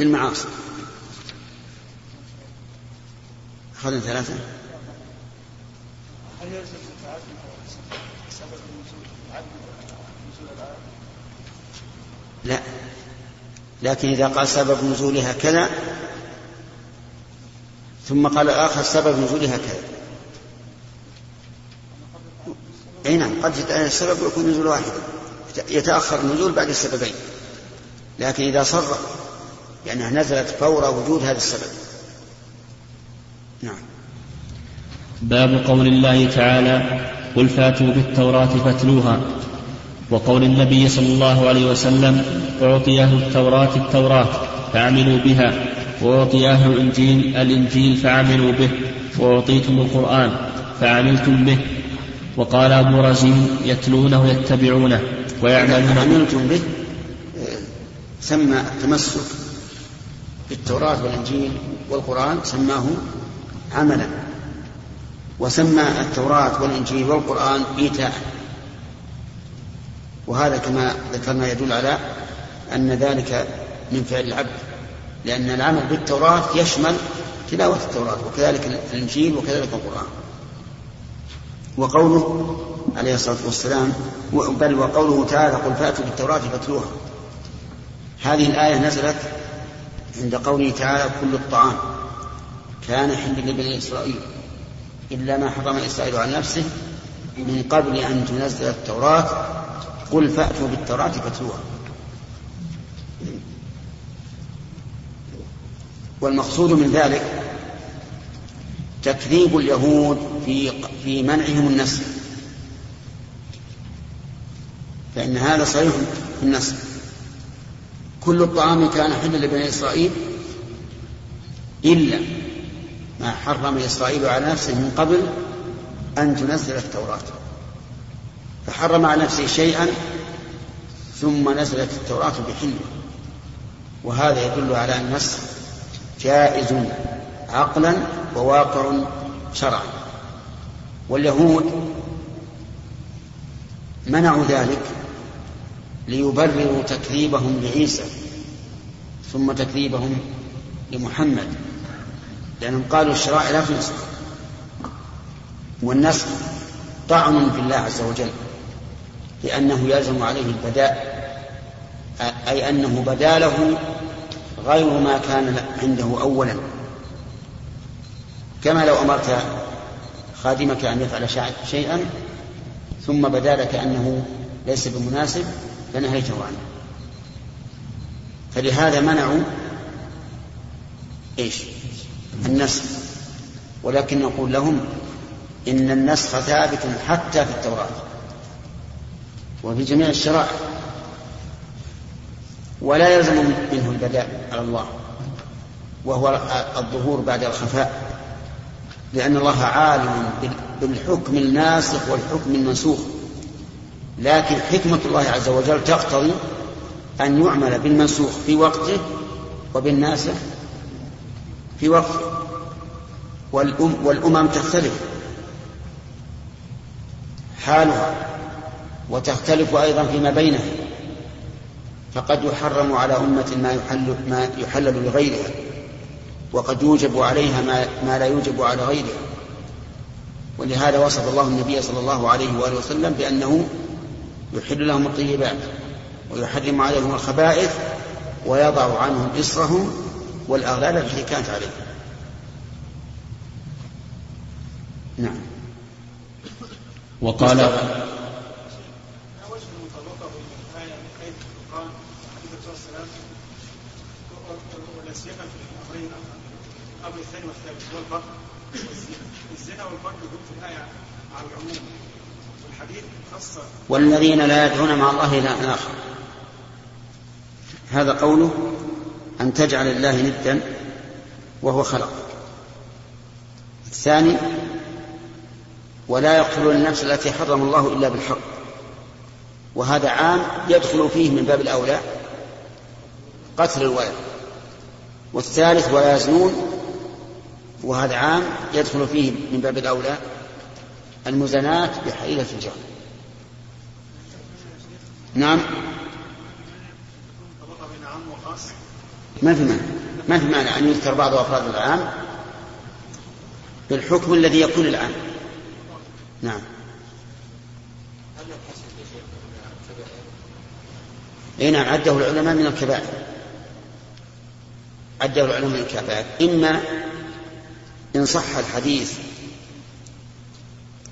بالمعاصي أخذنا ثلاثة. هل يلزم سبب لا. لكن إذا قال سبب نزولها كذا ثم قال الآخر سبب نزولها كذا. أي نعم قد السبب يكون نزول واحدا يتأخر النزول بعد السببين. لكن إذا صر لأنها نزلت فور وجود هذا السبب. نعم. باب قول الله تعالى قل فاتوا بالتوراة فاتلوها. وقول النبي صلى الله عليه وسلم أعطي أهل التوراة التوراة فعملوا بها وأعطي أهل الإنجيل الإنجيل فعملوا به وأعطيتم القرآن فعملتم به. وقال أبو رزين يتلونه يتبعونه ويعملون عملتم به سمى التمسك بالتوراة والإنجيل والقرآن سماه عملا وسمى التوراة والإنجيل والقرآن إيتاء. وهذا كما ذكرنا يدل على أن ذلك من فعل العبد لأن العمل بالتوراة يشمل تلاوة التوراة وكذلك الإنجيل وكذلك القرآن. وقوله عليه الصلاة والسلام بل وقوله تعالى قل فأتوا بالتوراة فاتلوها. هذه الآية نزلت عند قوله تعالى كل الطعام كان حل لبني إسرائيل إلا ما حرم إسرائيل عن نفسه من قبل أن تنزل التوراة قل فأتوا بالتوراة فاتلوها والمقصود من ذلك تكذيب اليهود في في منعهم النسل فإن هذا صريح في النسل كل الطعام كان حلا لبني إسرائيل إلا ما حرم إسرائيل على نفسه من قبل أن تنزل التوراة. فحرم على نفسه شيئا ثم نزلت التوراة بحله وهذا يدل على أن النسخ جائز عقلا وواقع شرعا. واليهود منعوا ذلك ليبرروا تكذيبهم لعيسى ثم تكذيبهم لمحمد. لأنهم قالوا الشرائع لا تنسخ والنسخ طعن في الله عز وجل لأنه يلزم عليه البداء أي أنه بدا له غير ما كان عنده أولا. كما لو أمرت خادمك أن يفعل شيئا ثم بدا لك أنه ليس بمناسب لنهيته عنه. فلهذا منعوا إيش؟ النسخ. ولكن نقول لهم إن النسخ ثابت حتى في التوراة وفي جميع الشرائع. ولا يلزم منه البداء على الله وهو الظهور بعد الخفاء لأن الله عالم بالحكم الناسخ والحكم المنسوخ لكن حكمة الله عز وجل تقتضي أن يعمل بالمنسوخ في وقته وبالناسخ في وقته. والأم والأمم تختلف. حالها. وتختلف أيضا فيما بينها. فقد يحرم على أمة ما يحل ما يحلل لغيرها. وقد يوجب عليها ما, ما لا يوجب على غيرها. ولهذا وصف الله النبي صلى الله عليه وآله وسلم بأنه يحل لهم الطيبات ويحرم عليهم الخبائث ويضع عنهم إصرهم والأغلال التي كانت عليهم. نعم. وقال الامر الثاني والثالث هو الفرق الزنا والفرق يدل في الآية على العموم. والذين لا يدعون مع الله إلها آخر. هذا قوله أن تجعل الله ندا وهو خلق. الثاني ولا يقتلون النفس التي حرم الله إلا بالحق. وهذا عام يدخل فيه من باب الأولى قتل الولد. والثالث ولا يزنون وهذا عام يدخل فيه من باب الأولى المزنات بحيلة الجهل. نعم. ما في مانع. ما في مانع أن يذكر بعض أفراد العام بالحكم الذي يكون العام. نعم. اي نعم عده العلماء من الكبائر. عده العلماء من الكبائر. إما إن صح الحديث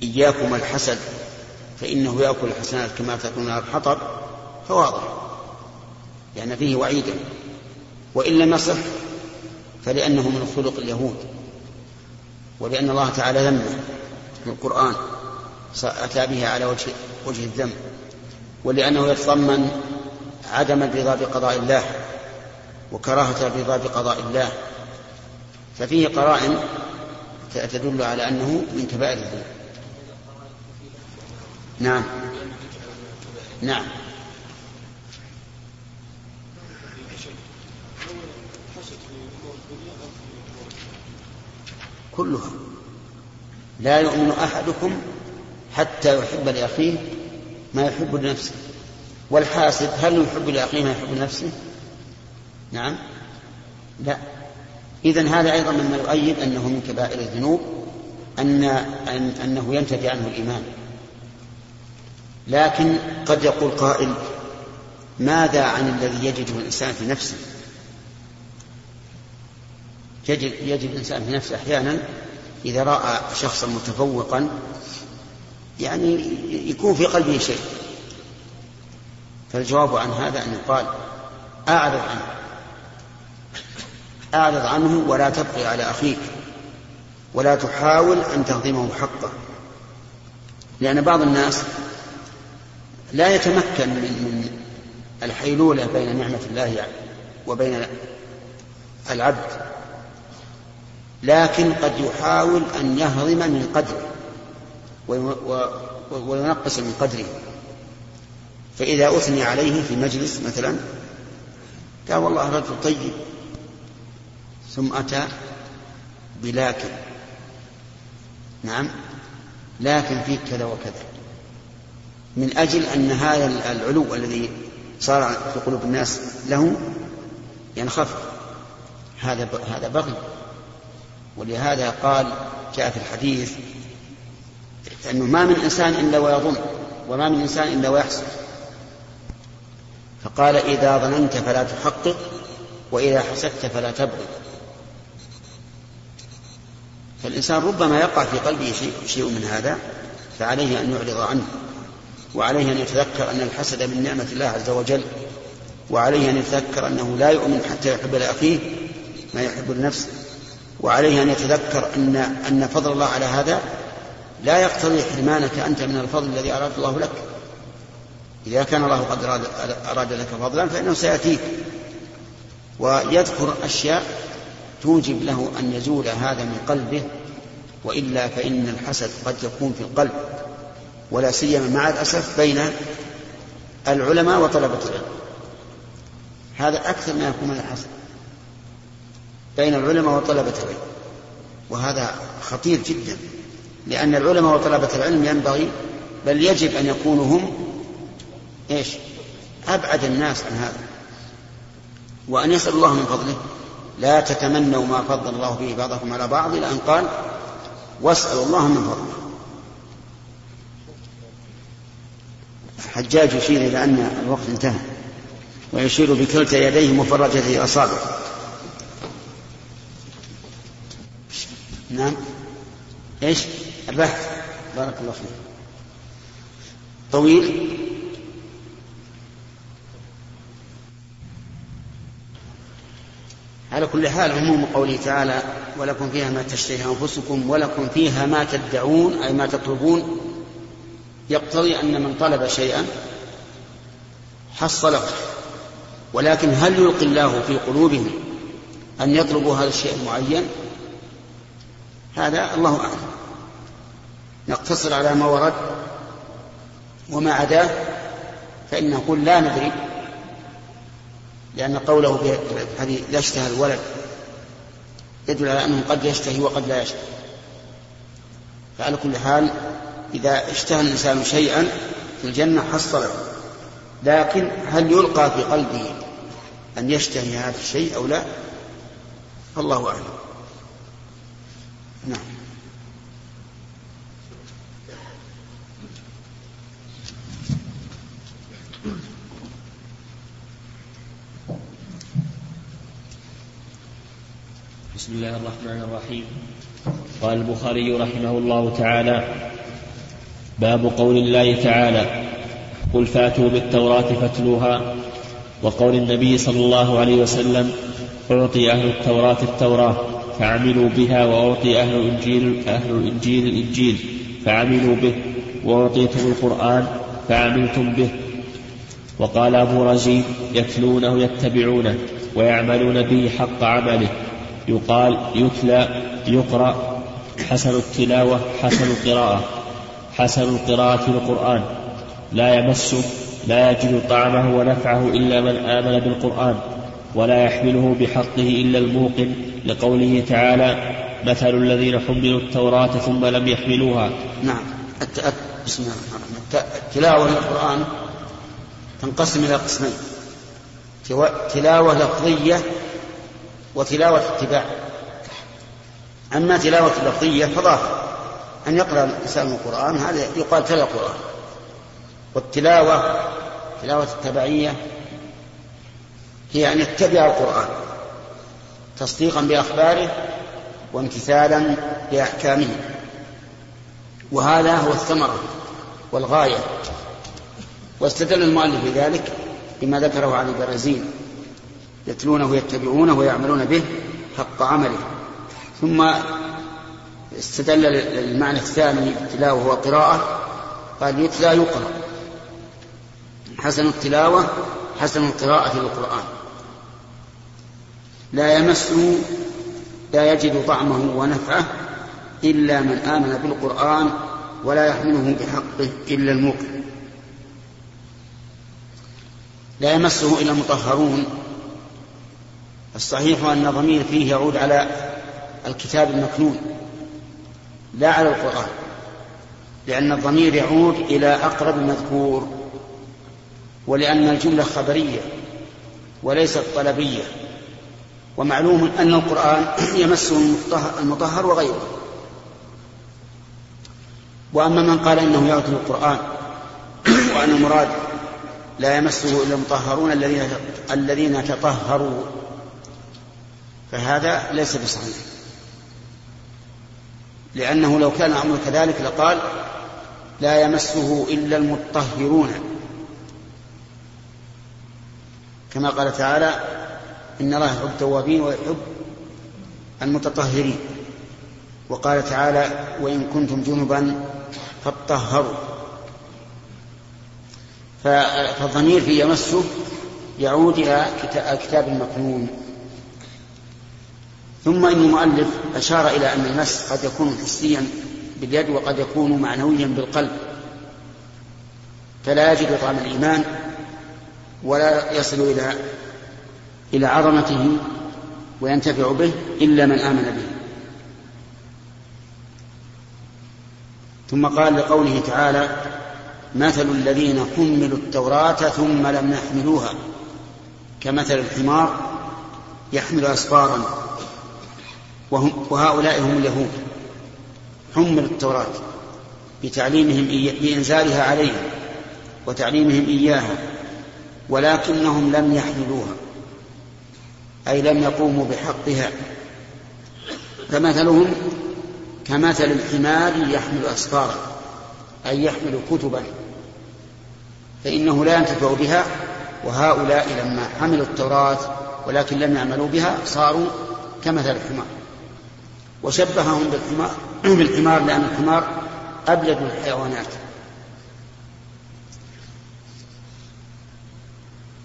إياكم الحسد فإنه يأكل الحسنات كما تكون الحطب فواضح. لأن فيه وعيدا وإن لم يصح فلأنه من خلق اليهود. ولأن الله تعالى ذمه في القرآن اتى به على وجه وجه الذم. ولأنه يتضمن عدم الرضا بقضاء الله وكراهة الرضا بقضاء الله. ففيه قرائن تدل على أنه من كبائر الذنوب. نعم. نعم. كلها. لا يؤمن أحدكم حتى يحب لأخيه ما يحب لنفسه. والحاسد هل يحب لأخيه ما يحب لنفسه؟ نعم. لا. إذن هذا أيضا مما يؤيد أنه من كبائر الذنوب أن أنه ينتفي عنه الإيمان. لكن قد يقول قائل ماذا عن الذي يجده الإنسان في نفسه؟ يجد, يجد الإنسان في نفسه أحيانا إذا رأى شخصا متفوقا يعني يكون في قلبه شيء. فالجواب عن هذا أن يقال أعرض عنه. أعرض عنه ولا تبقي على أخيك ولا تحاول أن تهضمه حقه. لأن بعض الناس لا يتمكن من الحيلولة بين نعمة الله وبين العبد لكن قد يحاول أن يهضم من قدره وينقص من قدره. فإذا أثني عليه في مجلس مثلا قال والله رجل طيب ثم أتى بلاكن. نعم لكن فيه كذا وكذا. من أجل أن هذا العلو الذي صار في قلوب الناس له ينخفض. هذا هذا بغي. ولهذا قال جاء في الحديث أنه ما من إنسان إلا ويظن وما من إنسان إلا ويحسن فقال إذا ظننت فلا تحقق وإذا حسدت فلا تبغي. فالإنسان ربما يقع في قلبه شيء, شيء من هذا فعليه أن يعرض عنه. وعليه أن يتذكر أن الحسد من نعمة الله عز وجل وعليه أن يتذكر أنه لا يؤمن حتى يحب لأخيه ما يحب لنفسه وعليه أن يتذكر أن أن فضل الله على هذا لا يقتضي حرمانك أنت من الفضل الذي أراد الله لك. إذا كان الله قد أراد, أراد لك فضلا فإنه سيأتيك. ويذكر أشياء توجب له أن يزول هذا من قلبه وإلا فإن الحسد قد يكون في القلب. ولا سيما مع الأسف بين العلماء وطلبة العلم. هذا أكثر ما يكون من الحسد بين العلماء وطلبة العلم. وهذا خطير جدا. لأن العلماء وطلبة العلم ينبغي بل يجب أن يكونوا هم إيش؟ أبعد الناس عن هذا. وأن يسأل الله من فضله. لا تتمنوا ما فضل الله به بعضكم على بعض. إلى ان قال واسألوا الله من فضله. حجاج يشير إلى أن الوقت انتهى ويشير بكلتا يديه مفرجة أصابعه. نعم. إيش؟ البحث. بارك الله فيك. طويل. على كل حال عموم قوله تعالى ولكم فيها ما تشتهي أنفسكم ولكم فيها ما تدعون أي ما تطلبون. يقتضي أن من طلب شيئا حصله. ولكن هل يلقي الله في قلوبهم أن يطلبوا هذا الشيء المعين؟ هذا الله أعلم. نقتصر على ما ورد وما عداه فإن نقول لا ندري لأن قوله في الحديث لا اشتهى الولد يدل على أنه قد يشتهي وقد لا يشتهي. فعلى كل حال إذا اشتهى الإنسان شيئا في الجنة حصله. لكن هل يلقى في قلبه أن يشتهي هذا الشيء أو لا؟ فالله أعلم. نعم. بسم الله الرحمن الرحيم. قال البخاري رحمه الله تعالى باب قول الله تعالى قل فاتوا بالتوراة فاتلوها. وقول النبي صلى الله عليه وسلم أعطي أهل التوراة التوراة فعملوا بها وأعطي أهل الإنجيل أهل الإنجيل الإنجيل فعملوا به وأعطيتم القرآن فعملتم به. وقال أبو رزين يتلونه يتبعونه ويعملون به حق عمله. يقال يتلى يقرأ حسن التلاوة حسن القراءة. حسن القراءة للقرآن. لا يمسه لا يجد طعمه ونفعه إلا من آمن بالقرآن ولا يحمله بحقه إلا الموقن. لقوله تعالى مثل الذين حملوا التوراة ثم لم يحملوها نعم. بسم الله الرحمن الرحيم. التلاوة للقرآن تنقسم إلى قسمين تلاوة لفظية وتلاوة اتباع. أما تلاوة اللفظية فظاهر أن يقرأ الإنسان القرآن هذا يقال تلا القرآن. والتلاوة تلاوة التبعية هي أن يتبع القرآن تصديقا بأخباره وامتثالا بأحكامه. وهذا هو الثمرة والغاية. واستدل المؤلف بذلك بما ذكره عن البرازيل يتلونه ويتبعونه ويعملون به حق عمله. ثم استدل للمعنى الثاني التلاوة هو قراءة قال يتلى يقرأ. حسن التلاوة حسن القراءة للقرآن. لا يمسه لا يجد طعمه ونفعه إلا من آمن بالقرآن ولا يحمله بحقه إلا الموقن لا يمسه إلا المطهرون. الصحيح أن الضمير فيه يعود على الكتاب المكنون. لا على القرآن لأن الضمير يعود إلى أقرب مذكور ولأن الجملة خبرية وليست طلبية ومعلوم أن القرآن يمسه المطهر وغيره. وأما من قال إنه يعطي القرآن وأن المراد لا يمسه إلا المطهرون الذين الذين تطهروا فهذا ليس بصحيح. لأنه لو كان الأمر كذلك لقال لا يمسه إلا المطهرون. كما قال تعالى إن الله يحب التوابين ويحب المتطهرين. وقال تعالى وإن كنتم جنبا فاطهروا. فالضمير في يمسه يعود إلى كتاب المكنون ثم إن المؤلف أشار إلى أن المس قد يكون حسيا باليد وقد يكون معنويا بالقلب فلا يجد طعم الإيمان ولا يصل إلى إلى عظمته وينتفع به إلا من آمن به. ثم قال لقوله تعالى مثل الذين حملوا التوراة ثم لم يحملوها كمثل الحمار يحمل أسفارا وهم وهؤلاء هم اليهود. حملوا التوراة. بتعليمهم بإنزالها عليهم وتعليمهم إياها ولكنهم لم يحملوها أي لم يقوموا بحقها. فمثلهم كمثل الحمار يحمل أسفارا أي يحمل كتبا فإنه لا ينتفع بها وهؤلاء لما حملوا التوراة ولكن لم يعملوا بها صاروا كمثل الحمار. وشبههم بالحمار بالحمار لأن الحمار أبلد الحيوانات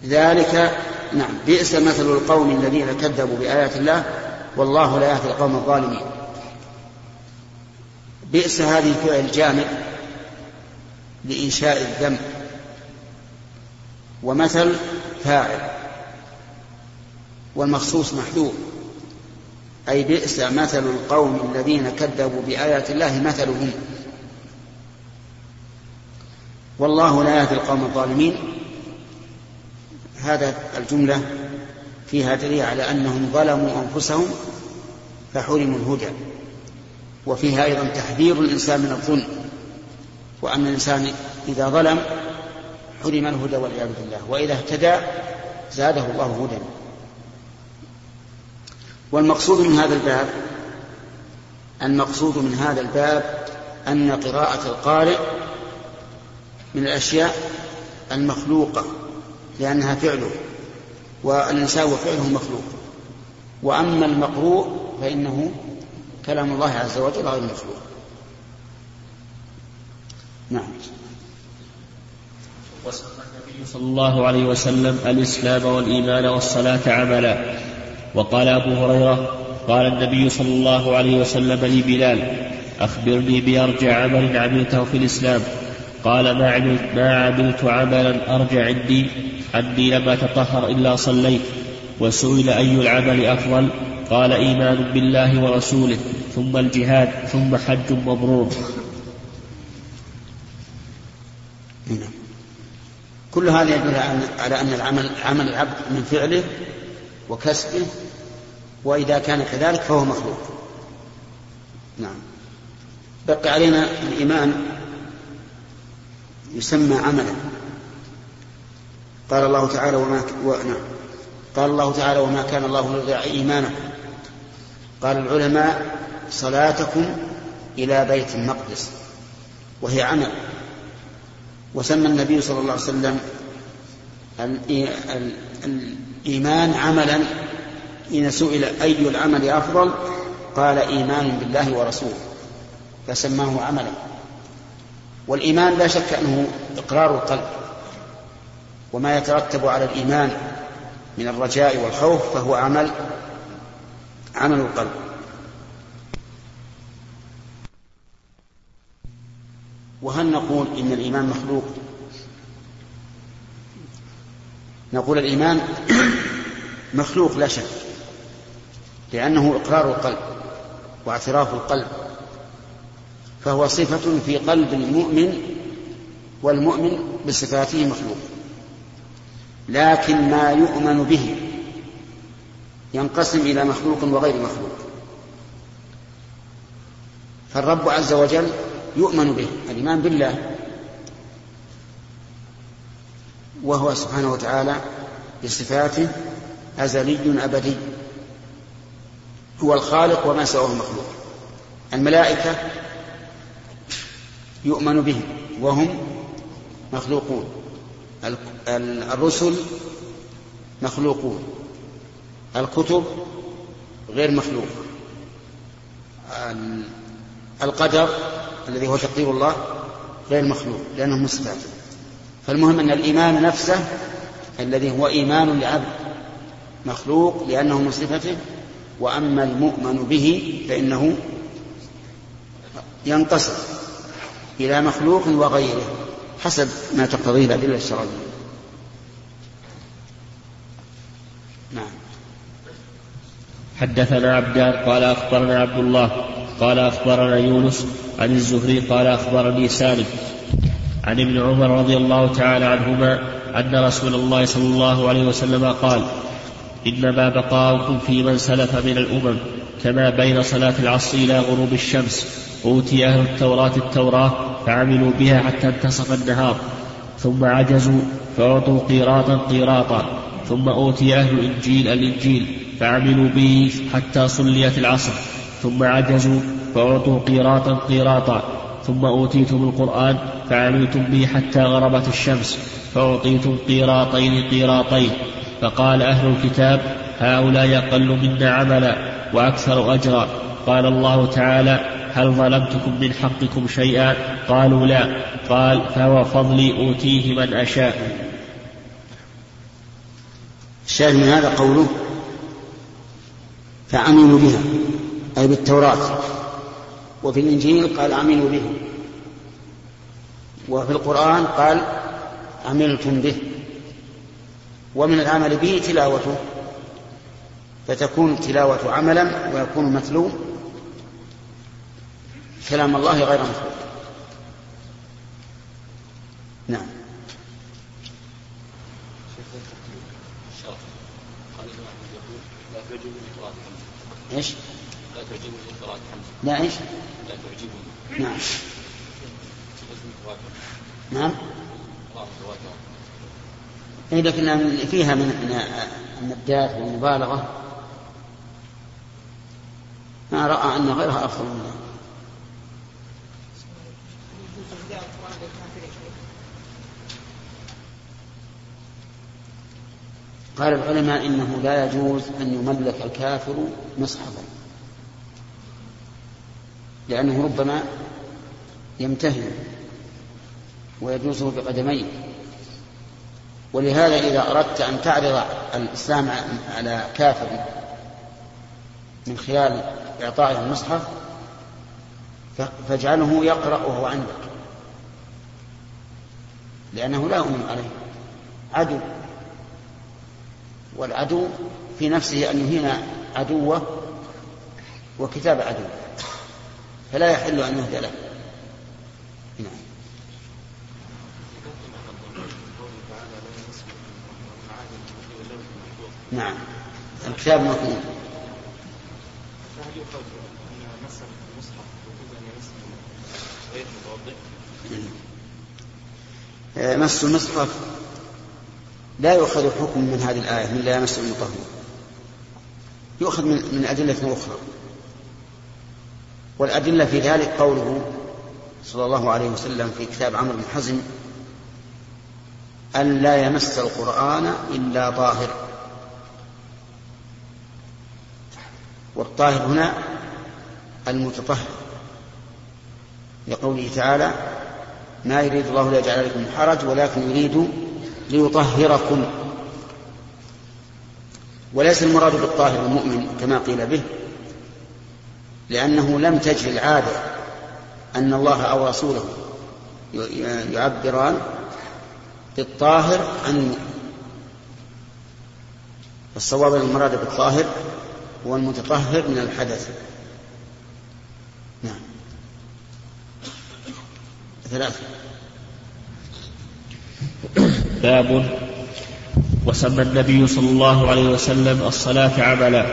ذلك نعم بئس مثل القوم الذين كذبوا بآيات الله والله لا يهدي القوم الظالمين. بئس هذه الفعل الجامع لإنشاء الذنب ومثل فاعل والمخصوص محذوف. أي بئس مثل القوم الذين كذبوا بآيات الله مثلهم والله لا يهدي القوم الظالمين. هذا الجملة فيها دليل على أنهم ظلموا أنفسهم فحرموا الهدى. وفيها أيضا تحذير الإنسان من الظلم. وأن الإنسان إذا ظلم حرم الهدى والعياذ بالله. وإذا اهتدى زاده الله هدى. والمقصود من هذا الباب المقصود من هذا الباب أن قراءة القارئ من الأشياء المخلوقة لأنها فعله والإنسان وفعله مخلوق. وأما المقروء فإنه كلام الله عز وجل غير مخلوق. نعم. وسمى النبي صلى الله عليه وسلم الإسلام والإيمان والصلاة عملا. وقال أبو هريرة قال النبي صلى الله عليه وسلم لبلال أخبرني بأرجع عمل عملته في الإسلام. قال ما عملت, ما عملت عملا أرجع عندي عني لم أتطهر إلا صليت وسئل أي العمل أفضل؟ قال إيمان بالله ورسوله ثم الجهاد ثم حج مبرور. نعم. كل هذا يدل على أن العمل عمل العبد من فعله وكسبه وإذا كان كذلك فهو مخلوق. نعم. بقي علينا الإيمان يسمى عملا. قال الله تعالى وما ك... و... نعم. قال الله تعالى وما كان الله ليضيع إيمانكم. قال العلماء صلاتكم إلى بيت المقدس وهي عمل. وسمى النبي صلى الله عليه وسلم الإيمان عملا. حين سئل أي العمل أفضل قال إيمان بالله ورسوله فسماه عملا. والإيمان لا شك أنه إقرار القلب. وما يترتب على الإيمان من الرجاء والخوف فهو عمل عمل القلب. وهل نقول إن الإيمان مخلوق؟ نقول الإيمان مخلوق لا شك لأنه إقرار القلب واعتراف القلب فهو صفة في قلب المؤمن والمؤمن بصفاته مخلوق لكن ما يؤمن به ينقسم إلى مخلوق وغير مخلوق. فالرب عز وجل يؤمن به الإيمان بالله وهو سبحانه وتعالى بصفاته أزلي أبدي. هو الخالق وما سواه مخلوق الملائكة يؤمن بهم وهم مخلوقون. الرسل مخلوقون. الكتب غير مخلوق. القدر الذي هو تقدير الله غير مخلوق لأنه مستعد فالمهم أن الإيمان نفسه الذي هو إيمان لعبد مخلوق لأنه من صفته وأما المؤمن به فإنه ينقسم إلى مخلوق وغيره حسب ما تقتضيه الأدلة الشرعية. نعم. حدثنا عبدان قال أخبرنا عبد الله قال أخبرنا يونس عن الزهري قال أخبرني سالم عن ابن عمر رضي الله تعالى عنهما أن رسول الله صلى الله عليه وسلم قال إنما بقاؤكم في من سلف من الأمم كما بين صلاة العصر إلى غروب الشمس أوتي أهل التوراة التوراة فعملوا بها حتى انتصف النهار ثم عجزوا فأعطوا قيراطا قيراطا ثم أوتي أهل الإنجيل الإنجيل فعملوا به حتى صليت العصر ثم عجزوا فأعطوا قيراطا قيراطا. ثم أوتيتم القرآن فعملتم به حتى غربت الشمس فأعطيتم قيراطين قيراطين. فقال أهل الكتاب هؤلاء أقل منا عملا وأكثر أجرا. قال الله تعالى هل ظلمتكم من حقكم شيئا؟ قالوا لا. قال فهو فضلي أوتيه من أشاء. الشاهد من هذا قوله فعملوا بها أي بالتوراة. وفي الإنجيل قال عملوا به. وفي القرآن قال عملتم به. ومن العمل به تلاوته. فتكون التلاوة عملا ويكون متلو. كلام الله غير مخلوق نعم. إيش؟ لا تعجبني قراءة حمزة. لا إيش؟ لا تعجبني. نعم. نعم. اي لكن فيها من النبدات والمبالغة. ما رأى أن غيرها أفضل منها قال العلماء إنه لا يجوز أن يملك الكافر مصحفا. لأنه ربما يمتهن ويجوزه بقدميه. ولهذا إذا أردت أن تعرض الإسلام على كافر من خلال إعطائه المصحف فاجعله يقرا وهو عندك. لأنه لا يؤمن عليه. عدو. والعدو في نفسه أن يهين عدوه وكتاب عدو فلا يحل أن يهدى له. نعم. نعم. الكتاب مكتوب ان مس المصحف لا يؤخذ حكم من هذه الآية من لا يمس المطهر. يؤخذ من أدلة أخرى. والأدلة في ذلك قوله صلى الله عليه وسلم في كتاب عمرو بن حزم أن لا يمس القرآن إلا طاهر. والطاهر هنا المتطهر. لقوله تعالى ما يريد الله ليجعل لكم حرج ولكن يريد ليطهركم. وليس المراد بالطاهر المؤمن كما قيل به لأنه لم تجري العادة أن الله أو رسوله يعبران بالطاهر عن الصواب المراد بالطاهر هو المتطهر من الحدث. نعم. ثلاثة. باب وسمى النبي صلى الله عليه وسلم الصلاة عملا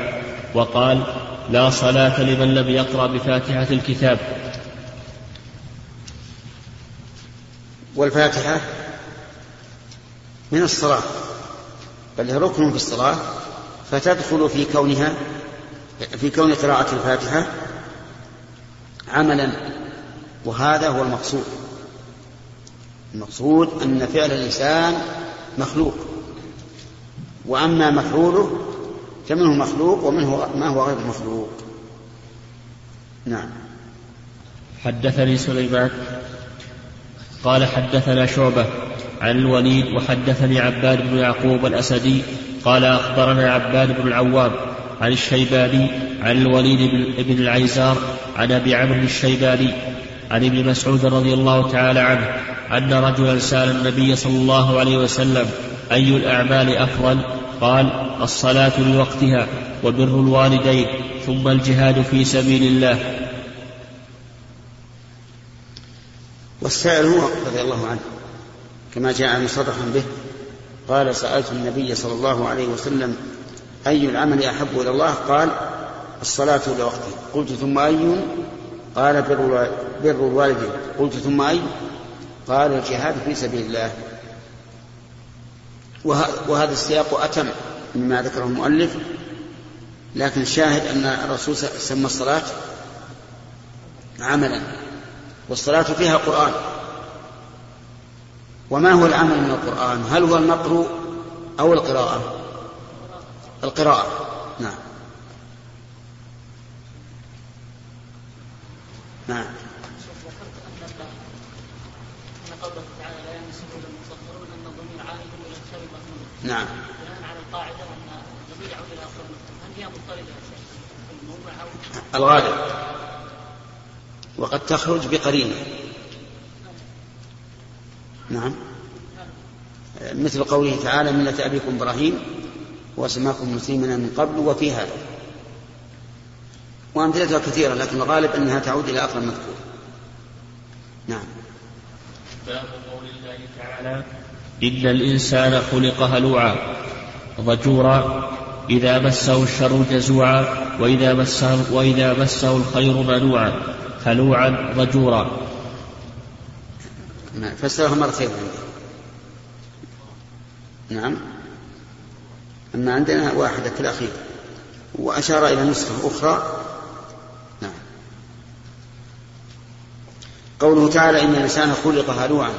وقال لا صلاة لمن لم يقرأ بفاتحة الكتاب. والفاتحة من الصلاة بل هي ركن في الصلاة فتدخل في كونها في كون قراءة الفاتحة عملا وهذا هو المقصود. المقصود أن فعل الإنسان مخلوق وأما مفعوله فمنه مخلوق ومنه ما هو غير مخلوق. نعم. حدثني سليمان قال حدثنا شعبة عن الوليد وحدثني عباد بن يعقوب الأسدي قال أخبرنا عباد بن العوام عن الشيباني عن الوليد بن العيزار عن أبي عمرو الشيباني عن ابن مسعود رضي الله تعالى عنه أن رجلا سأل النبي صلى الله عليه وسلم أي الأعمال أفضل؟ قال الصلاة لوقتها وبر الوالدين ثم الجهاد في سبيل الله. والسائل هو رضي الله عنه كما جاء مصرحا به قال سألت النبي صلى الله عليه وسلم أي العمل أحب إلى الله؟ قال الصلاة لوقتها. قلت ثم أي؟ قال بر الوالدين. قلت ثم أي؟ قال الجهاد في سبيل الله. وهذا السياق أتم مما ذكره المؤلف لكن الشاهد أن الرسول سمى الصلاة عملا والصلاة فيها قرآن. وما هو العمل من القرآن؟ هل هو النقر أو القراءة؟ القراءة نعم. نعم قوله تعالى لا يمسه الا المطهرون ان الضمير عائد إلى الكتاب المكنون نعم. على القاعده يعود إلى هي الغالب. وقد تخرج بقرينة. نعم. مثل قوله تعالى ملة أبيكم إبراهيم وسماكم مسلمين من قبل وفي هذا. وأمثلتها كثيرة لكن الغالب أنها تعود إلى أصل المذكور نعم. باب قول الله تعالى إن الإنسان خلق هلوعا ضجورا إذا مسه الشر جزوعا وإذا مسه, وإذا مسه الخير منوعا خلوعا ضجورا فسرها مرتين نعم. أما عندنا واحدة في الأخير. وأشار إلى نسخة أخرى. نعم. قوله تعالى إن الإنسان خلق هلوعا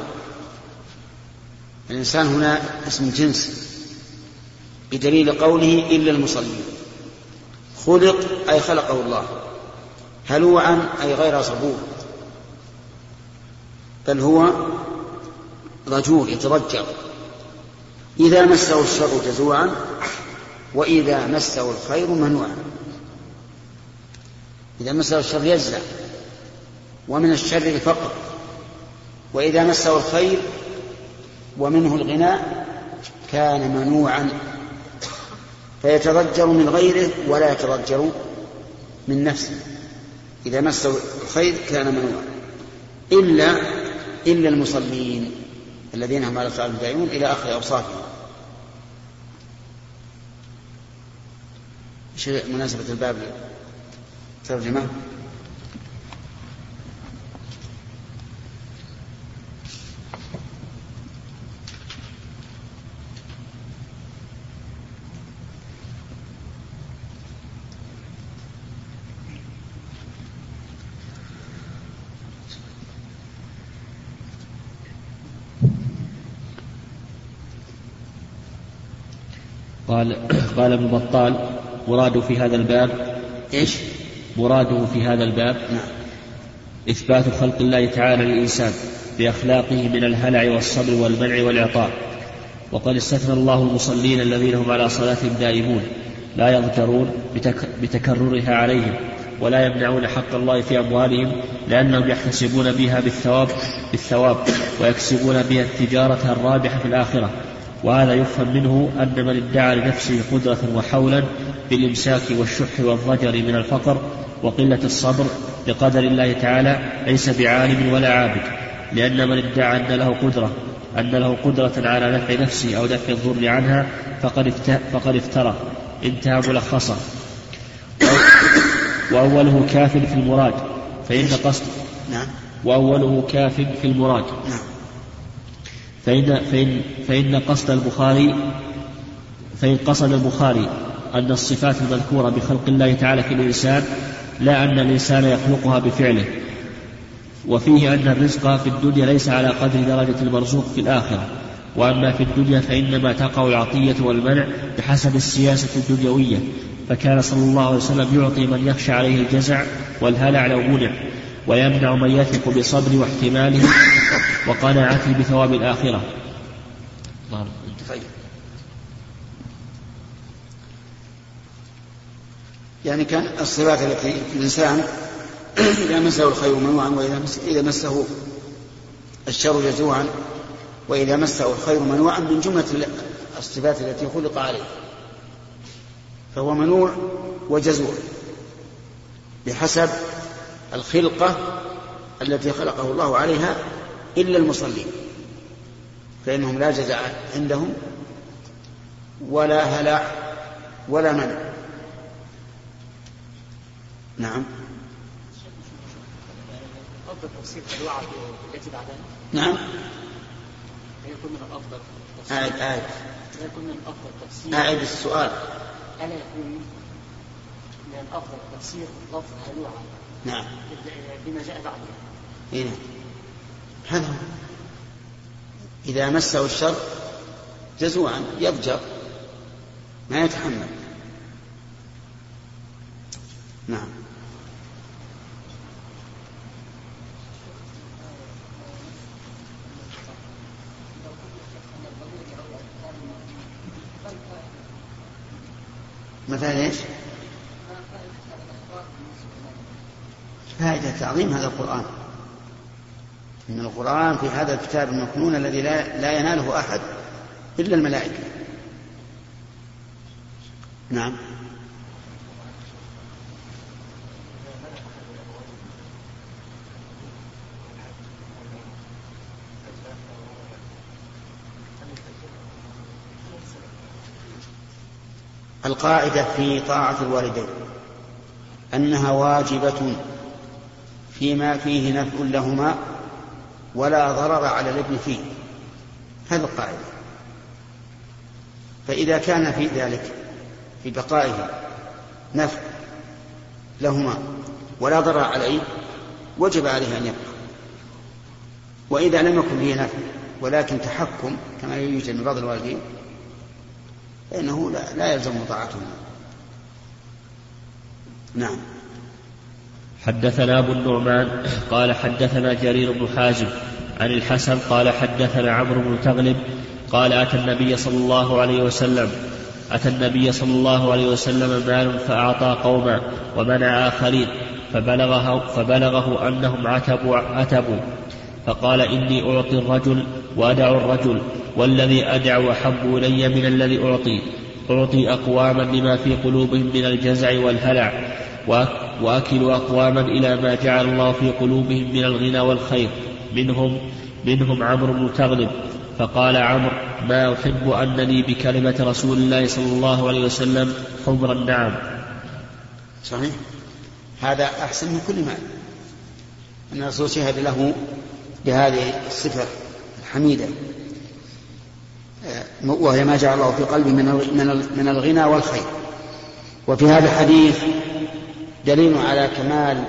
الإنسان هنا اسم جنس بدليل قوله إلا المصلين. خلق أي خلقه الله. هلوعا أي غير صبور؟ بل هو رجول يتضجر إذا مسه الشر جزوعا وإذا مسه الخير منوعا. إذا مسه الشر يجزع ومن الشر الفقر وإذا مسه الخير ومنه الغناء كان منوعا فيتضجر من غيره ولا يتضجر من نفسه. إذا مسه الخير كان منوعا. إلا إلا المصلين الذين هم على صلاة دائمون إلى آخر أوصافهم. إيش مناسبة الباب ترجمة؟ قال قال ابن بطال مراده في هذا الباب. إيش؟ مراده في هذا الباب. نعم. إثبات خلق الله تعالى للإنسان بأخلاقه من الهلع والصبر والمنع والإعطاء وقد استثنى الله المصلين الذين هم على صلاتهم دائمون لا يضجرون بتك بتكررها عليهم ولا يمنعون حق الله في أموالهم لأنهم يحتسبون بها بالثواب بالثواب ويكسبون بها التجارة الرابحة في الآخرة. وهذا يفهم منه أن من ادعى لنفسه قدرة وحولا بالإمساك والشح والضجر من الفقر وقلة الصبر بقدر الله تعالى ليس بعالم ولا عابد لأن من ادعى أن له قدرة أن له قدرة على نفع نفسه أو دفع الضر عنها فقد فقد افترى انتهى ملخصا وأوله كاف في المراد فإن قصد نعم. وأوله كاف في المراد. نعم. فإن, فإن, فإن قصد البخاري فإن قصد البخاري أن الصفات المذكورة بخلق الله تعالى في الإنسان لا أن الإنسان يخلقها بفعله وفيه أن الرزق في الدنيا ليس على قدر درجة المرزوق في الآخرة وأما في الدنيا فإنما تقع العطية والمنع بحسب السياسة الدنيوية فكان صلى الله عليه وسلم يعطي من يخشى عليه الجزع والهلع لو منع ويمنع من يثق بصبر واحتماله وقناعته بثواب الآخرة. طيب يعني كان الصفات التي في الإنسان إذا مسه الخير منوعا وإذا مسه, إذا مسه الشر جزوعا وإذا مسه الخير منوعا من جملة الصفات التي خلق عليه. فهو منوع وجزوع بحسب الخلقة التي خلقه الله عليها إلا المصلين فإنهم لا جزاء عندهم ولا هلع ولا منع. نعم. أفضل تفسير الوعد التي بعدها؟ نعم. يكون من الأفضل أعد أعد. يكون من الأفضل تفسير. أعد السؤال. ألا يكون من الأفضل تفسير لفظ هلوعا نعم. بما جاء بعده إيه هذا. هو إذا مسه الشر جزوعا يضجر ما يتحمل. نعم. مثلا إيش؟ فائدة تعظيم هذا القرآن. إن القرآن في هذا الكتاب المكنون الذي لا, لا يناله أحد إلا الملائكة. نعم. القاعدة في طاعة الوالدين. أنها واجبة فيما فيه نفع لهما ولا ضرر على الابن فيه. هذه القاعدة. فإذا كان في ذلك في بقائه نفع لهما ولا ضرر عليه وجب عليه أن يبقى. وإذا لم يكن فيه نفع ولكن تحكم كما يوجد من بعض الوالدين فإنه لا, لا يلزم طاعتهما نعم. حدثنا أبو النعمان قال حدثنا جرير بن حازم عن الحسن قال حدثنا عمرو بن تغلب قال أتى النبي صلى الله عليه وسلم. أتى النبي صلى الله عليه وسلم مال فأعطى قوما ومنع آخرين فبلغه, فبلغه أنهم عتبوا, عتبوا. فقال إني أعطي الرجل وأدع الرجل والذي أدع أحب إلي من الذي أعطي. أعطي أقواما لما في قلوبهم من الجزع والهلع. وأكل أقواما إلى ما جعل الله في قلوبهم من الغنى والخير. منهم منهم عمرو بن تغلب فقال عمرو ما أحب أنني بكلمة رسول الله صلى الله عليه وسلم حمر النعم صحيح. هذا أحسن من كل مال. أن الرسول شهد له بهذه الصفة الحميدة. وهي ما جعل الله في قلبه من من الغنى والخير. وفي هذا الحديث دليل على كمال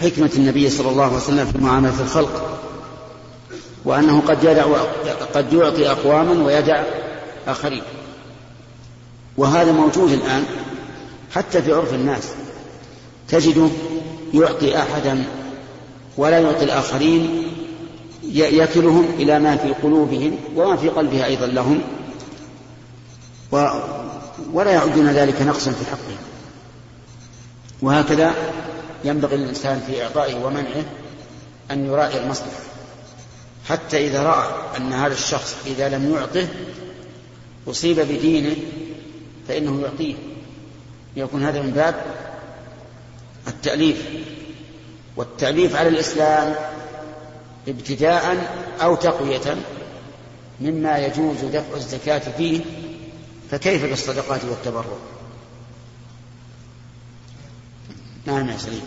حكمة النبي صلى الله عليه وسلم في معاملة الخلق وأنه قد يدع قد يعطي أقواما ويدع آخرين. وهذا موجود الآن حتى في عرف الناس. تجده يعطي أحدا ولا يعطي الآخرين يكلهم إلى ما في قلوبهم وما في قلبها أيضا لهم و ولا يعدون ذلك نقصا في حقهم. وهكذا ينبغي للإنسان في إعطائه ومنعه أن يراعي المصلحة. حتى إذا رأى أن هذا الشخص إذا لم يعطه أصيب بدينه فإنه يعطيه. يكون هذا من باب التأليف. والتأليف على الإسلام ابتداء أو تقوية مما يجوز دفع الزكاة فيه فكيف بالصدقات والتبرع؟ نعم يا سليم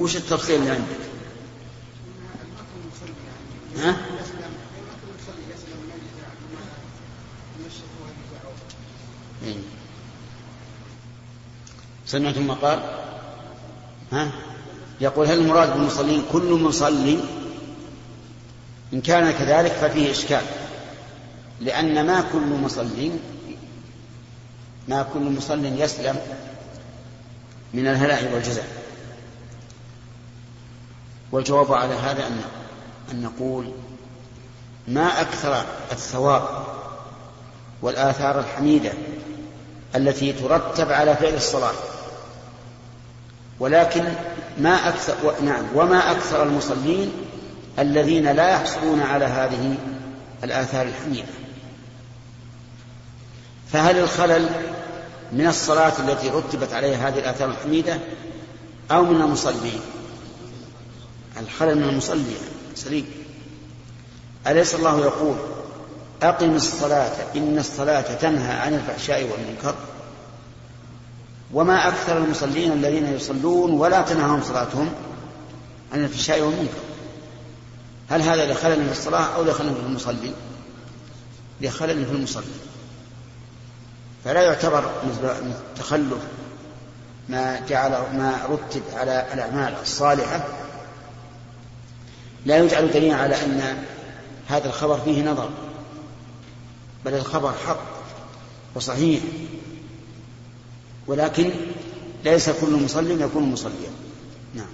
وش التفصيل اللي عندك؟ ها؟ إيه. سمعتم ما قال؟ ها؟ يقول هل المراد بالمصلين كل مصلي؟ إن كان كذلك ففيه إشكال. لأن ما كل مصل ما كل مصل يسلم من الهلع والجزع. والجواب على هذا أن أن نقول ما أكثر الثواب والآثار الحميدة التي ترتب على فعل الصلاة. ولكن ما أكثر نعم وما أكثر المصلين الذين لا يحصلون على هذه الآثار الحميدة. فهل الخلل من الصلاة التي رتبت عليها هذه الآثار الحميدة أو من المصلين؟ الخلل من المصلي سليم. أليس الله يقول أقم الصلاة إن الصلاة تنهى عن الفحشاء والمنكر؟ وما أكثر المصلين الذين يصلون ولا تنهاهم صلاتهم عن الفحشاء والمنكر؟ هل هذا لخلل في الصلاة أو لخلل في المصلي؟ لخلل في المصلي. فلا يعتبر تخلف ما جعل ما رتب على الأعمال الصالحة. لا يجعل دليلا على أن هذا الخبر فيه نظر بل الخبر حق وصحيح. ولكن ليس كل مصل يكون مصليا نعم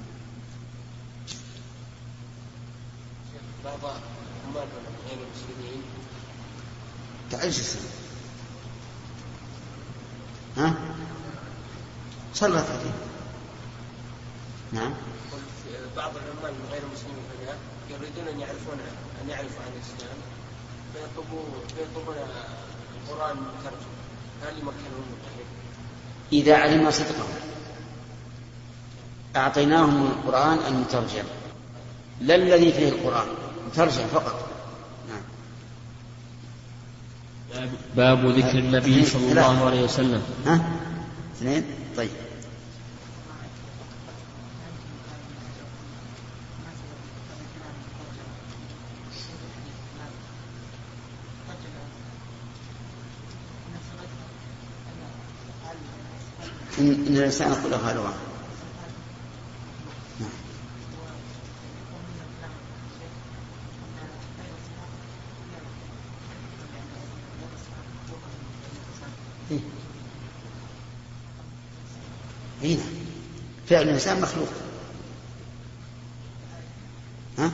بعض غير المسلمين تعيش ها؟ صلت عليه نعم. بعض العمال غير المسلمين هنا يريدون أن يعرفون أن يعرفوا عن الإسلام. فيطلبون القرآن مترجم. هل يمكنهم إذا علم صدقه أعطيناهم القرآن المترجم. لا الذي فيه القرآن ترجع فقط. باب ذكر النبي صلى الله عليه وسلم. ها؟ اثنين؟ طيب. إن إن الإنسان خلق هلوعا نعم. إيه. إيه نعم. فعل الإنسان مخلوق. ها؟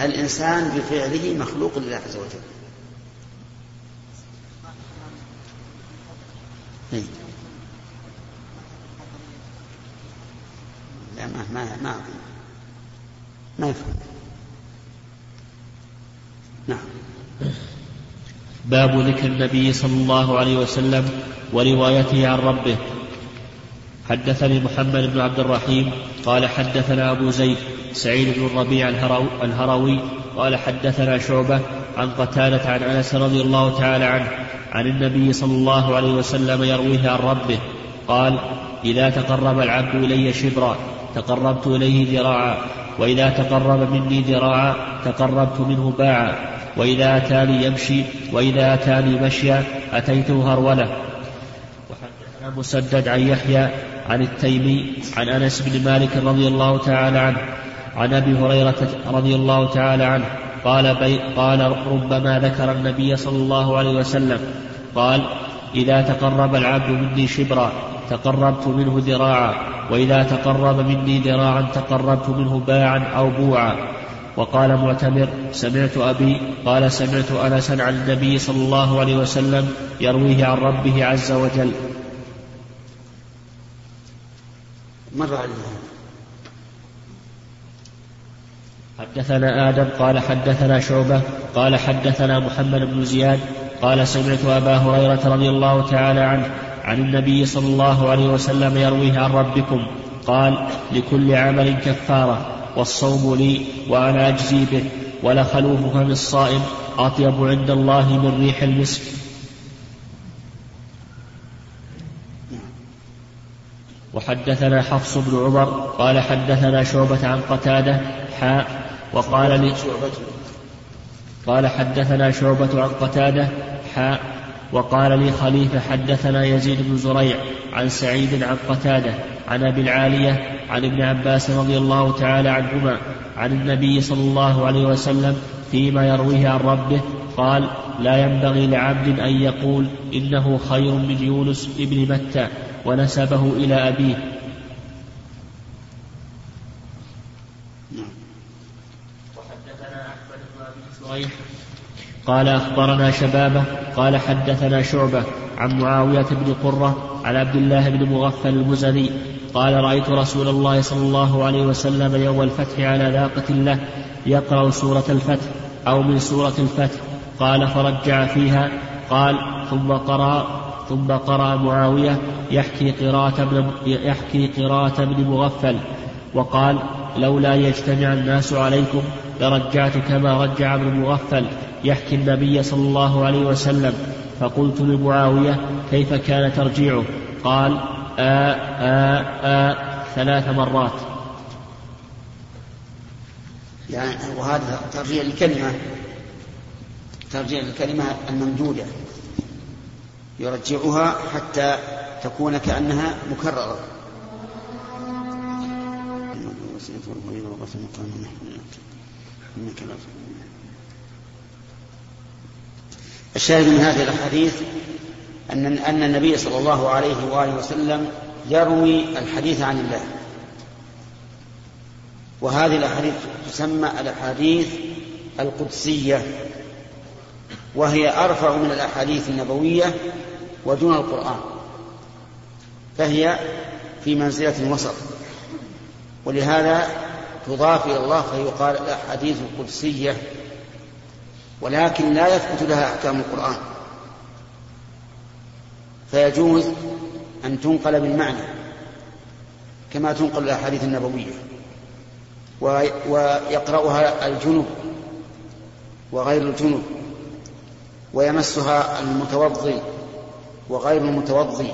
الإنسان بفعله مخلوق لله عز وجل. إيه؟ لا ما ما ما ما يفهم. نعم. باب ذكر النبي صلى الله عليه وسلم وروايته عن ربه. حدثني محمد بن عبد الرحيم قال حدثنا أبو زيد سعيد بن الربيع الهرو- الهروي قال حدثنا شعبة عن قتادة عن أنس رضي الله تعالى عنه عن النبي صلى الله عليه وسلم يرويه عن ربه قال إذا تقرب العبد إلي شبرا تقربت إليه ذراعا وإذا تقرب مني ذراعا تقربت منه باعا وإذا أتاني يمشي وإذا أتاني مشيا أتيته هرولة. وحدثنا مسدد عن يحيى عن التيمي عن أنس بن مالك رضي الله تعالى عنه عن أبي هريرة رضي الله تعالى عنه قال بي قال ربما ذكر النبي صلى الله عليه وسلم قال إذا تقرب العبد مني شبرا تقربت منه ذراعا وإذا تقرب مني ذراعا تقربت منه باعا أو بوعا. وقال معتمر سمعت ابي قال سمعت أنسا عن النبي صلى الله عليه وسلم يرويه عن ربه عز وجل. مر علينا حدثنا آدم قال حدثنا شعبة قال حدثنا محمد بن زياد قال سمعت أبا هريرة رضي الله تعالى عنه عن النبي صلى الله عليه وسلم يرويه عن ربكم قال لكل عمل كفارة والصوم لي وأنا أجزي به ولخلوف فم الصائم أطيب عند الله من ريح المسك وحدثنا حفص بن عمر قال حدثنا شعبة عن قتادة حاء وقال لي قال حدثنا شعبة عن قتادة حاء وقال لي خليفة حدثنا يزيد بن زريع عن سعيد عن قتادة عن أبي العالية عن ابن عباس رضي الله تعالى عنهما عن النبي صلى الله عليه وسلم فيما يرويه عن ربه قال لا ينبغي لعبد أن يقول إنه خير من يونس ابن متى. ونسبه إلى أبيه. قال أخبرنا شبابه قال حدثنا شعبة عن معاوية بن قرة عن عبد الله بن مغفل المزني قال رأيت رسول الله صلى الله عليه وسلم يوم الفتح على ناقه له يقرأ سورة الفتح أو من سورة الفتح. قال فرجع فيها قال ثم قرأ ثم قرأ معاوية يحكي قراءة ابن يحكي قراءة ابن مغفل وقال لولا يجتمع الناس عليكم لرجعت كما رجع ابن مغفل يحكي النبي صلى الله عليه وسلم فقلت لمعاوية كيف كان ترجيعه؟ قال آ آ آ ثلاث مرات. يعني وهذا ترجيع الكلمة ترجيع الكلمة الممدودة. يرجعها حتى تكون كأنها مكررة. الشاهد من هذه الأحاديث أن أن النبي صلى الله عليه وآله وسلم يروي الحديث عن الله. وهذه الأحاديث تسمى الأحاديث القدسية وهي أرفع من الأحاديث النبوية ودون القرآن فهي في منزلة وسط ولهذا تضاف إلى الله فيقال الأحاديث القدسية ولكن لا يثبت لها أحكام القرآن. فيجوز أن تنقل بالمعنى كما تنقل الأحاديث النبوية ويقرأها الجنوب وغير الجنوب ويمسها المتوضي وغير المتوضي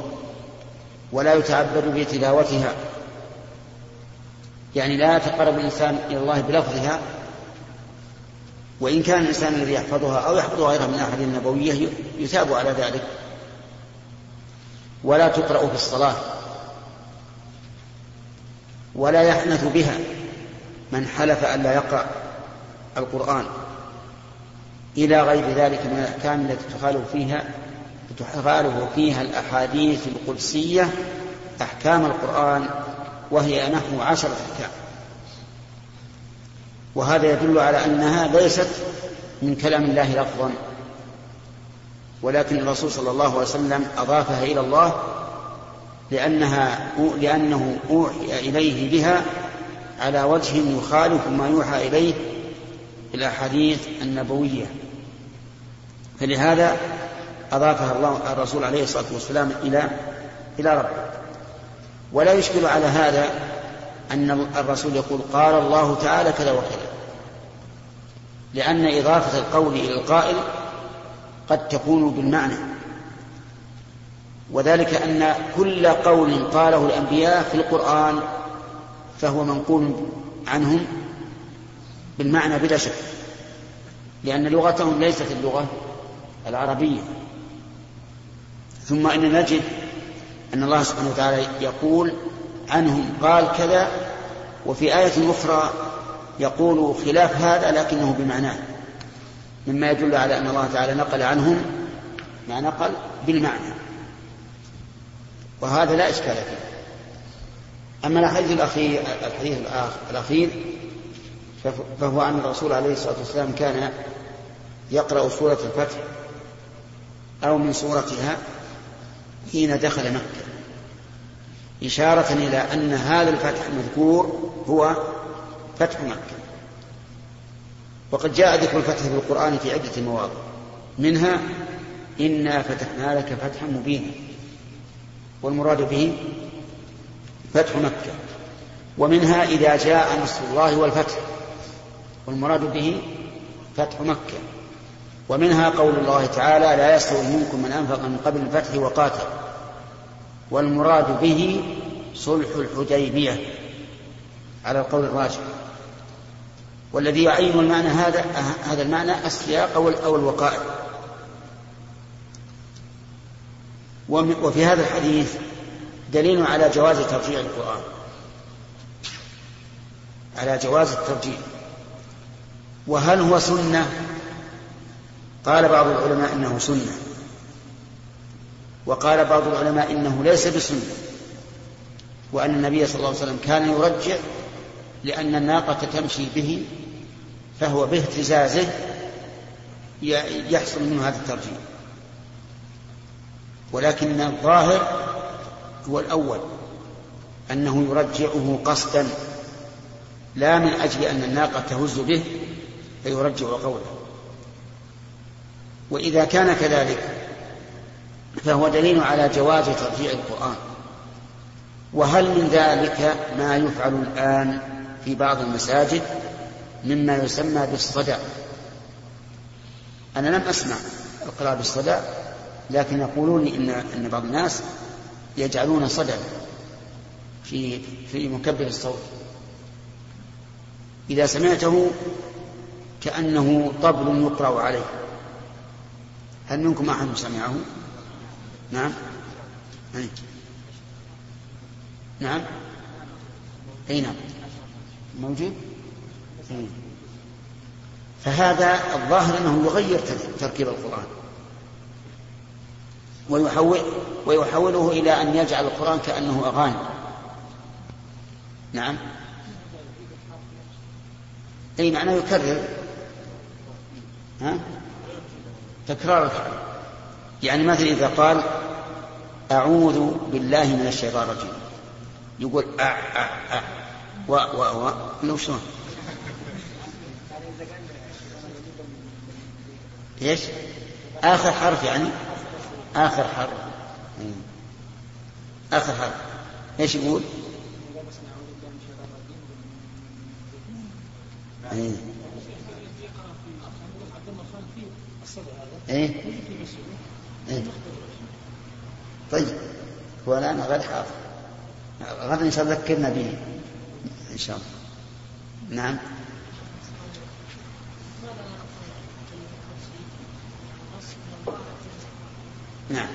ولا يتعبد بتلاوتها. يعني لا يتقرب الإنسان إلى الله بلفظها وإن كان الإنسان الذي يحفظها أو يحفظها غيرها من الأحاديث النبوية يثاب على ذلك. ولا تقرأ في الصلاة. ولا يحنث بها من حلف ألا يقرأ القرآن إلى غير ذلك من الأحكام التي تخالف فيها تخالف فيها الأحاديث القدسية أحكام القرآن وهي نحو عشرة أحكام. وهذا يدل على أنها ليست من كلام الله لفظا ولكن الرسول صلى الله عليه وسلم أضافها إلى الله لأنها لأنه أوحي إليه بها على وجه يخالف ما يوحى إليه الأحاديث النبوية. فلهذا أضافها الله الرسول عليه الصلاة والسلام إلى إلى ربه. ولا يشكل على هذا أن الرسول يقول قال الله تعالى كذا وكذا. لأن إضافة القول إلى القائل قد تكون بالمعنى. وذلك أن كل قول قاله الأنبياء في القرآن فهو منقول عنهم بالمعنى بلا شك. لأن لغتهم ليست اللغة العربية. ثم إن نجد أن الله سبحانه وتعالى يقول عنهم قال كذا وفي آية أخرى يقول خلاف هذا لكنه بمعناه مما يدل على أن الله تعالى نقل عنهم ما نقل بالمعنى. وهذا لا إشكال فيه. أما الحديث الأخير الحديث الأخير فهو أن الرسول عليه الصلاة والسلام كان يقرأ سورة الفتح أو من سورتها حين دخل مكة. إشارة إلى أن هذا الفتح المذكور هو فتح مكة. وقد جاء ذكر الفتح في القرآن في عدة مواضع. منها إنا فتحنا لك فتحا مبينا. والمراد به فتح مكة. ومنها إذا جاء نصر الله والفتح. والمراد به فتح مكة. ومنها قول الله تعالى لا يستوي منكم من أنفق من قبل الفتح وقاتل. والمراد به صلح الحديبية على القول الراجح. والذي يعين المعنى هذا هذا المعنى السياق أو الوقائع. وفي هذا الحديث دليل على جواز ترجيع القرآن. على جواز الترجيع. وهل هو سنة؟ قال بعض العلماء إنه سنة. وقال بعض العلماء إنه ليس بسنة. وأن النبي صلى الله عليه وسلم كان يرجع لأن الناقة تمشي به فهو باهتزازه يحصل منه هذا الترجيع ولكن الظاهر هو الأول أنه يرجعه قصدا لا من أجل أن الناقة تهز به فيرجع قوله. وإذا كان كذلك فهو دليل على جواز ترجيع القرآن. وهل من ذلك ما يفعل الآن في بعض المساجد مما يسمى بالصدى أنا لم أسمع القراءة بالصدى لكن يقولون إن أن بعض الناس يجعلون صدى في في مكبر الصوت. إذا سمعته كأنه طبل يقرأ عليه. هل منكم أحد سمعه؟ نعم أي. نعم أي نعم موجود أي. فهذا الظاهر أنه يغير تركيب القرآن ويحول ويحوله إلى أن يجعل القرآن كأنه أغاني نعم أي معناه يكرر ها؟ تكرار الفعل. يعني مثلا إذا قال أعوذ بالله من الشيطان الرجيم. يقول أ أ أ و و و لو شلون؟ إيش؟ آخر حرف يعني؟ آخر حرف. آخر حرف. إيش يقول؟ إيه. إيه؟ إيه؟ طيب. هو الآن غير حاضر غدا إن شاء الله ذكرنا به. إن شاء الله. نعم. نعم.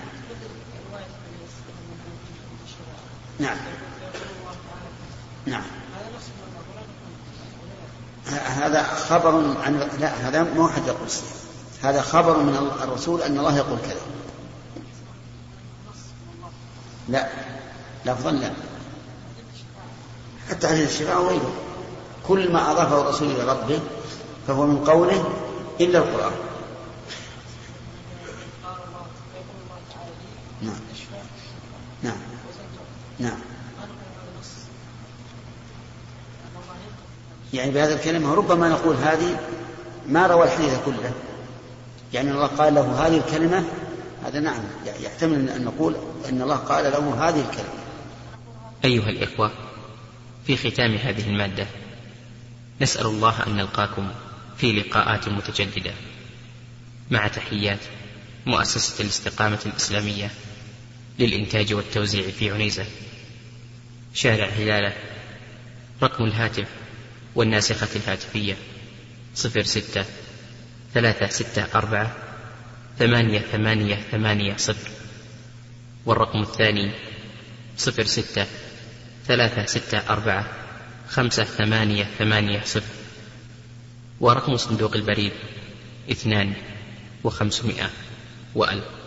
نعم. نعم. هذا خبر عن لا هذا مو حد يقول هذا خبر من الرسول أن الله يقول كذا. لا لفظا لا. حتى حديث الشفاء وغيره. كل ما أضافه الرسول إلى ربه فهو من قوله إلا القرآن. نعم. نعم. نعم. يعني بهذه الكلمة ربما نقول هذه ما روى الحديث كله. يعني الله قال له هذه الكلمة هذا نعم يحتمل أن نقول أن الله قال له هذه الكلمة. أيها الإخوة في ختام هذه المادة نسأل الله أن نلقاكم في لقاءات متجددة. مع تحيات مؤسسة الاستقامة الإسلامية للإنتاج والتوزيع في عنيزة. شارع هلالة رقم الهاتف والناسخة الهاتفية صفر ستة ثلاثة ستة أربعة ثمانية ثمانية ثمانية صفر. والرقم الثاني صفر ستة ثلاثة ستة أربعة خمسة ثمانية ثمانية صفر. ورقم صندوق البريد اثنان وخمسمائة وألف.